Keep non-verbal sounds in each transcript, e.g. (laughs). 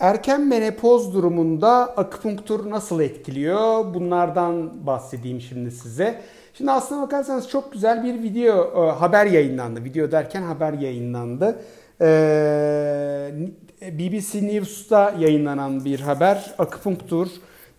erken menopoz durumunda akupunktur nasıl etkiliyor? Bunlardan bahsedeyim şimdi size. Şimdi aslına bakarsanız çok güzel bir video e, haber yayınlandı. Video derken haber yayınlandı. Ee, BBC News'ta yayınlanan bir haber. Akupunktur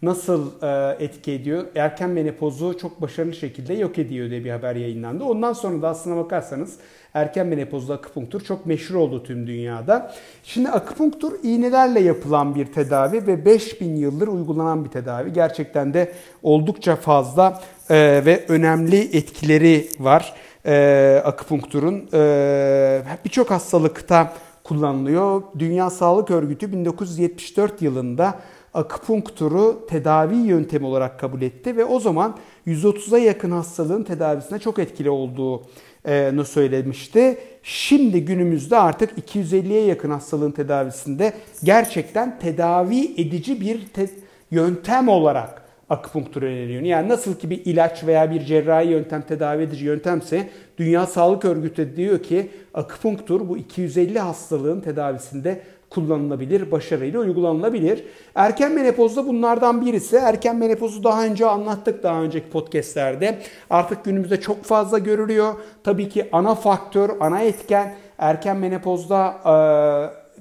nasıl e, etki ediyor? Erken menopozu çok başarılı şekilde yok ediyor diye bir haber yayınlandı. Ondan sonra da aslına bakarsanız erken menopozda akupunktur çok meşhur oldu tüm dünyada. Şimdi akupunktur iğnelerle yapılan bir tedavi ve 5000 yıldır uygulanan bir tedavi. Gerçekten de oldukça fazla e, ve önemli etkileri var e, akupunkturun. E, Birçok hastalıkta kullanılıyor. Dünya Sağlık Örgütü 1974 yılında akupunkturu tedavi yöntemi olarak kabul etti ve o zaman 130'a yakın hastalığın tedavisine çok etkili olduğunu söylemişti. Şimdi günümüzde artık 250'ye yakın hastalığın tedavisinde gerçekten tedavi edici bir te- yöntem olarak akupunktur öneriliyor. Yani nasıl ki bir ilaç veya bir cerrahi yöntem tedavi edici yöntemse Dünya Sağlık Örgütü diyor ki akupunktur bu 250 hastalığın tedavisinde kullanılabilir, başarıyla uygulanılabilir. Erken menopozda bunlardan birisi. Erken menopozu daha önce anlattık daha önceki podcastlerde. Artık günümüzde çok fazla görülüyor. Tabii ki ana faktör, ana etken erken menopozda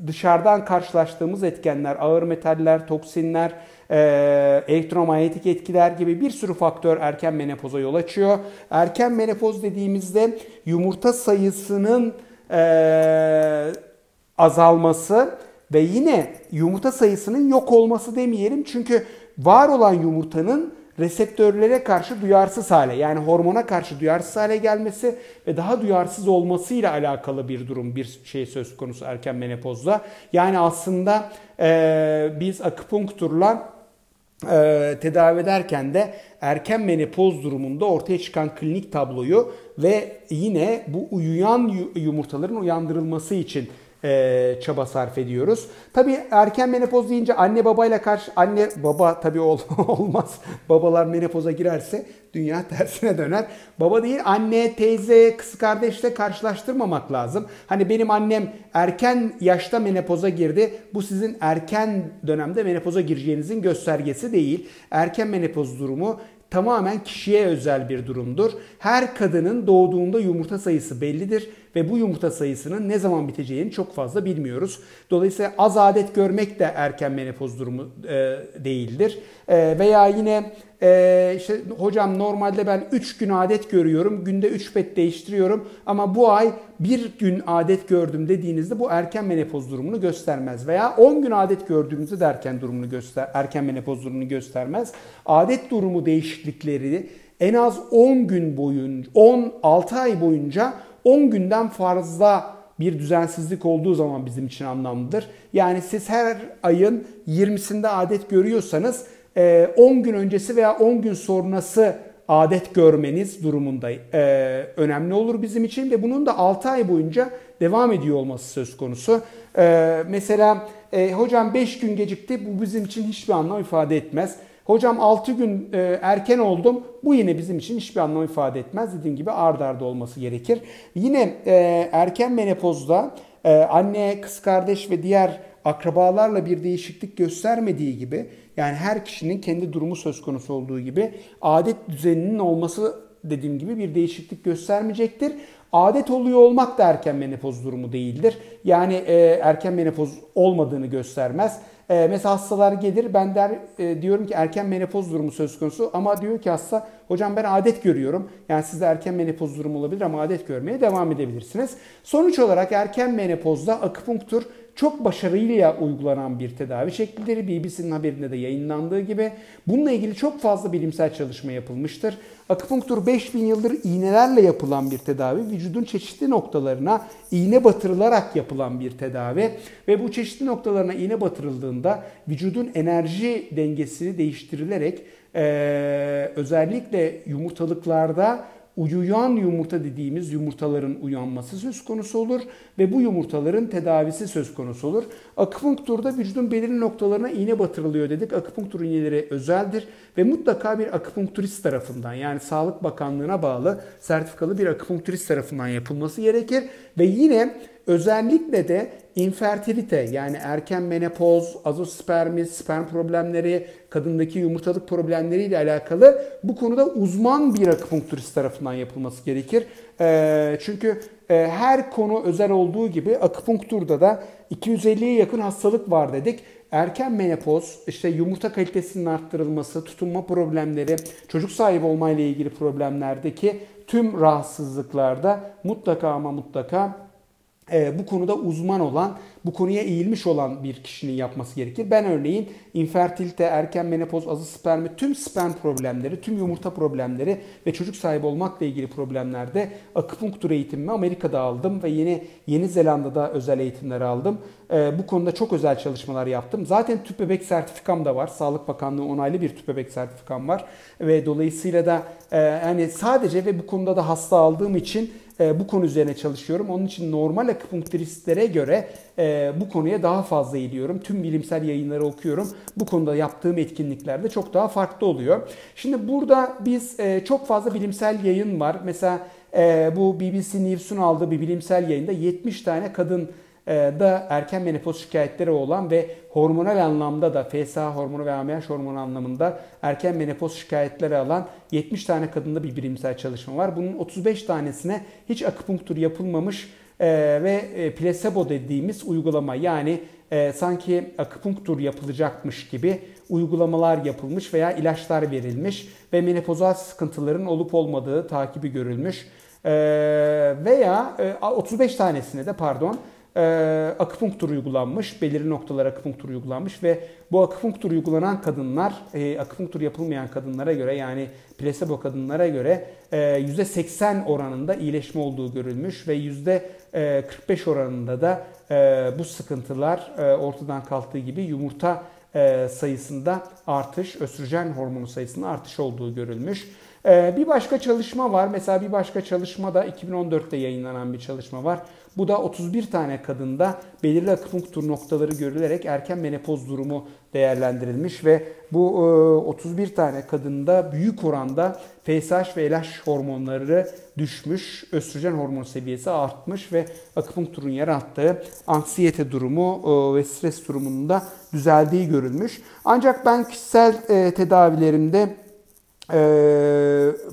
dışarıdan karşılaştığımız etkenler, ağır metaller, toksinler, elektromanyetik etkiler gibi bir sürü faktör erken menopoza yol açıyor. Erken menopoz dediğimizde yumurta sayısının azalması ve yine yumurta sayısının yok olması demeyelim. Çünkü var olan yumurtanın reseptörlere karşı duyarsız hale yani hormona karşı duyarsız hale gelmesi ve daha duyarsız olmasıyla alakalı bir durum bir şey söz konusu erken menopozda. Yani aslında e, biz akupunkturla e, tedavi ederken de erken menopoz durumunda ortaya çıkan klinik tabloyu ve yine bu uyuyan yumurtaların uyandırılması için e, çaba sarf ediyoruz. Tabii erken menopoz deyince anne babayla karşı anne baba tabii ol, (laughs) olmaz. Babalar menopoza girerse dünya (laughs) tersine döner. Baba değil anne, teyze, kız kardeşle karşılaştırmamak lazım. Hani benim annem erken yaşta menopoza girdi. Bu sizin erken dönemde menopoza gireceğinizin göstergesi değil. Erken menopoz durumu tamamen kişiye özel bir durumdur. Her kadının doğduğunda yumurta sayısı bellidir ve bu yumurta sayısının ne zaman biteceğini çok fazla bilmiyoruz. Dolayısıyla az adet görmek de erken menopoz durumu e, değildir. E, veya yine e, işte hocam normalde ben 3 gün adet görüyorum, günde 3 pet değiştiriyorum ama bu ay bir gün adet gördüm dediğinizde bu erken menopoz durumunu göstermez. Veya 10 gün adet gördüğünüzde de erken durumunu göster erken menopoz durumunu göstermez. Adet durumu değişiklikleri en az 10 gün boyunca 16 ay boyunca 10 günden fazla bir düzensizlik olduğu zaman bizim için anlamlıdır. Yani siz her ayın 20'sinde adet görüyorsanız 10 e, gün öncesi veya 10 gün sonrası adet görmeniz durumunda e, önemli olur bizim için ve bunun da 6 ay boyunca devam ediyor olması söz konusu. E, mesela hocam 5 gün gecikti bu bizim için hiçbir anlam ifade etmez. Hocam 6 gün e, erken oldum. Bu yine bizim için hiçbir anlam ifade etmez. Dediğim gibi ard arda olması gerekir. Yine e, erken menopozda e, anne, kız kardeş ve diğer akrabalarla bir değişiklik göstermediği gibi yani her kişinin kendi durumu söz konusu olduğu gibi adet düzeninin olması dediğim gibi bir değişiklik göstermeyecektir. Adet oluyor olmak da erken menopoz durumu değildir. Yani e, erken menopoz olmadığını göstermez. E, mesela hastalar gelir ben der e, diyorum ki erken menopoz durumu söz konusu ama diyor ki hasta hocam ben adet görüyorum. Yani sizde erken menopoz durumu olabilir ama adet görmeye devam edebilirsiniz. Sonuç olarak erken menopozda akupunktur çok başarıyla uygulanan bir tedavi şeklidir. BBC'nin haberinde de yayınlandığı gibi. Bununla ilgili çok fazla bilimsel çalışma yapılmıştır. Akupunktur 5000 yıldır iğnelerle yapılan bir tedavi. Vücudun çeşitli noktalarına iğne batırılarak yapılan bir tedavi. Ve bu çeşitli noktalarına iğne batırıldığında vücudun enerji dengesini değiştirilerek ee, özellikle yumurtalıklarda uyuyan yumurta dediğimiz yumurtaların uyanması söz konusu olur ve bu yumurtaların tedavisi söz konusu olur. Akupunkturda vücudun belirli noktalarına iğne batırılıyor dedik. Akupunktur iğneleri özeldir ve mutlaka bir akupunkturist tarafından yani Sağlık Bakanlığı'na bağlı sertifikalı bir akupunkturist tarafından yapılması gerekir ve yine özellikle de infertilite yani erken menopoz, azospermi, sperm problemleri, kadındaki yumurtalık problemleriyle alakalı bu konuda uzman bir akupunkturist tarafından yapılması gerekir. E, çünkü e, her konu özel olduğu gibi akupunkturda da 250'ye yakın hastalık var dedik. Erken menopoz, işte yumurta kalitesinin arttırılması, tutunma problemleri, çocuk sahibi olmayla ilgili problemlerdeki tüm rahatsızlıklarda mutlaka ama mutlaka e, bu konuda uzman olan, bu konuya eğilmiş olan bir kişinin yapması gerekir. Ben örneğin infertilite, erken menopoz, azı spermi, tüm sperm problemleri, tüm yumurta problemleri ve çocuk sahibi olmakla ilgili problemlerde akupunktur eğitimimi Amerika'da aldım ve yeni Yeni Zelanda'da özel eğitimler aldım. E, bu konuda çok özel çalışmalar yaptım. Zaten tüp bebek sertifikam da var. Sağlık Bakanlığı onaylı bir tüp bebek sertifikam var ve dolayısıyla da e, yani sadece ve bu konuda da hasta aldığım için e, bu konu üzerine çalışıyorum. Onun için normal akupunkturistlere göre e, bu konuya daha fazla eğiliyorum. Tüm bilimsel yayınları okuyorum. Bu konuda yaptığım etkinliklerde çok daha farklı oluyor. Şimdi burada biz e, çok fazla bilimsel yayın var. Mesela bu BBC News'un aldığı bir bilimsel yayında 70 tane kadın da erken menopoz şikayetleri olan ve hormonal anlamda da FSH hormonu ve AMH hormonu anlamında erken menopoz şikayetleri alan 70 tane kadında bir bilimsel çalışma var. Bunun 35 tanesine hiç akupunktur yapılmamış e, ve e, placebo dediğimiz uygulama yani sanki akupunktur yapılacakmış gibi uygulamalar yapılmış veya ilaçlar verilmiş ve menopozal sıkıntıların olup olmadığı takibi görülmüş. Veya 35 tanesine de pardon e, akupunktur uygulanmış, belirli noktalara akupunktur uygulanmış ve bu akupunktur uygulanan kadınlar, e, akupunktur yapılmayan kadınlara göre yani plasebo kadınlara göre e, %80 oranında iyileşme olduğu görülmüş ve %45 oranında da e, bu sıkıntılar e, ortadan kalktığı gibi yumurta e, sayısında artış, östrojen hormonu sayısında artış olduğu görülmüş. E, bir başka çalışma var. Mesela bir başka çalışma da 2014'te yayınlanan bir çalışma var. Bu da 31 tane kadında belirli akupunktur noktaları görülerek erken menopoz durumu değerlendirilmiş ve bu 31 e, tane kadında büyük oranda FSH ve LH hormonları düşmüş, östrojen hormon seviyesi artmış ve akupunkturun yarattığı anksiyete durumu e, ve stres durumunda düzeldiği görülmüş. Ancak ben kişisel e,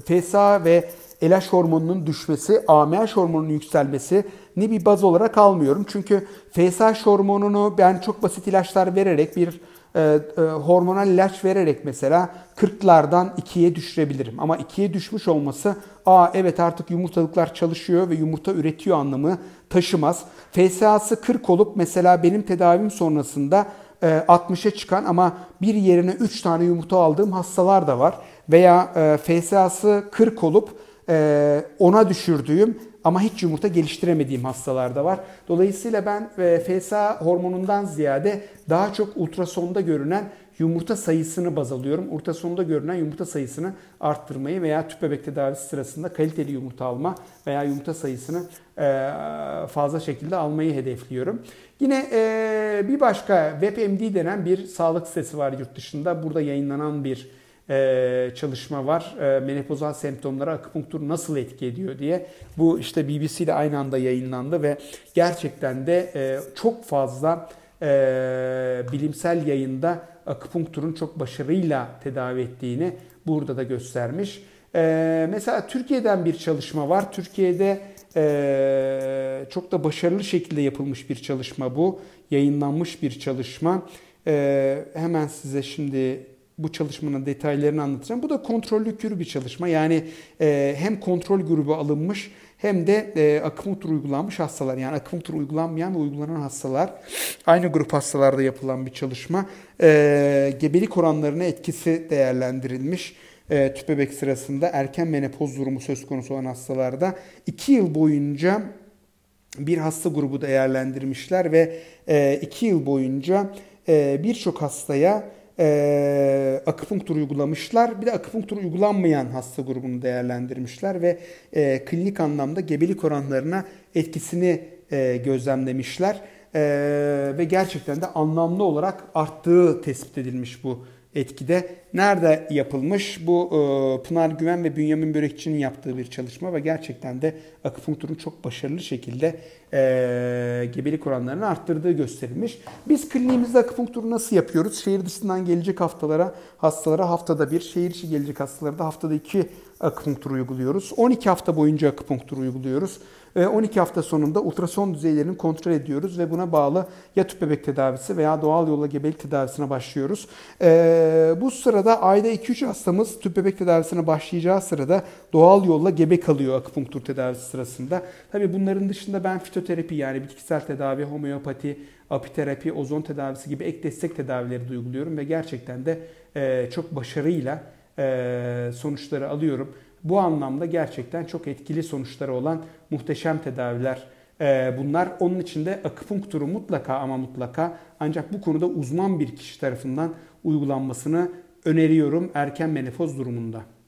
tedavilerimde FSH ve LH hormonunun düşmesi, AMH hormonunun yükselmesi ni bir baz olarak almıyorum. Çünkü FSH hormonunu ben çok basit ilaçlar vererek bir e, e, hormonal ilaç vererek mesela 40'lardan 2'ye düşürebilirim. Ama 2'ye düşmüş olması aa evet artık yumurtalıklar çalışıyor ve yumurta üretiyor anlamı taşımaz. FSH'sı 40 olup mesela benim tedavim sonrasında 60'a e, çıkan ama bir yerine 3 tane yumurta aldığım hastalar da var. Veya e, FSH'sı 40 olup e, ona düşürdüğüm ama hiç yumurta geliştiremediğim hastalarda var. Dolayısıyla ben e, FSH hormonundan ziyade daha çok ultrasonda görünen yumurta sayısını baz alıyorum. Ultrasonda görünen yumurta sayısını arttırmayı veya tüp bebek tedavisi sırasında kaliteli yumurta alma veya yumurta sayısını e, fazla şekilde almayı hedefliyorum. Yine e, bir başka WebMD denen bir sağlık sitesi var yurt dışında. Burada yayınlanan bir e, çalışma var. E, menopozal semptomlara akupunktur nasıl etki ediyor diye. Bu işte BBC ile aynı anda yayınlandı ve gerçekten de e, çok fazla bilimsel yayında akupunkturun çok başarıyla tedavi ettiğini burada da göstermiş. mesela Türkiye'den bir çalışma var. Türkiye'de çok da başarılı şekilde yapılmış bir çalışma bu. Yayınlanmış bir çalışma. hemen size şimdi bu çalışmanın detaylarını anlatacağım. Bu da kontrollü kürü bir çalışma. Yani e, hem kontrol grubu alınmış hem de e, akupunktur uygulanmış hastalar. Yani akupunktur uygulanmayan ve uygulanan hastalar. Aynı grup hastalarda yapılan bir çalışma. E, gebelik oranlarına etkisi değerlendirilmiş. E, tüp bebek sırasında erken menopoz durumu söz konusu olan hastalarda 2 yıl boyunca bir hasta grubu değerlendirmişler ve 2 e, yıl boyunca e, birçok hastaya e, akupunktur uygulamışlar. Bir de akupunktur uygulanmayan hasta grubunu değerlendirmişler ve e, klinik anlamda gebelik oranlarına etkisini e, gözlemlemişler. E, ve gerçekten de anlamlı olarak arttığı tespit edilmiş bu etkide. Nerede yapılmış? Bu e, Pınar Güven ve Bünyamin Börekçi'nin yaptığı bir çalışma ve gerçekten de akupunkturun çok başarılı şekilde e, gebelik oranlarını arttırdığı gösterilmiş. Biz kliniğimizde akupunkturu nasıl yapıyoruz? Şehir dışından gelecek haftalara, hastalara haftada bir, şehir içi gelecek hastalara da haftada iki akupunktur uyguluyoruz. 12 hafta boyunca akupunktur uyguluyoruz. 12 hafta sonunda ultrason düzeylerini kontrol ediyoruz ve buna bağlı ya tüp bebek tedavisi veya doğal yolla gebelik tedavisine başlıyoruz. Bu sırada ayda 2-3 hastamız tüp bebek tedavisine başlayacağı sırada doğal yolla gebe kalıyor akupunktur tedavisi sırasında. Tabi bunların dışında ben fitoterapi yani bitkisel tedavi, homeopati, apiterapi, ozon tedavisi gibi ek destek tedavileri de uyguluyorum ve gerçekten de çok başarıyla sonuçları alıyorum. Bu anlamda gerçekten çok etkili sonuçları olan muhteşem tedaviler bunlar. Onun için de akupunkturu mutlaka ama mutlaka ancak bu konuda uzman bir kişi tarafından uygulanmasını öneriyorum erken menopoz durumunda.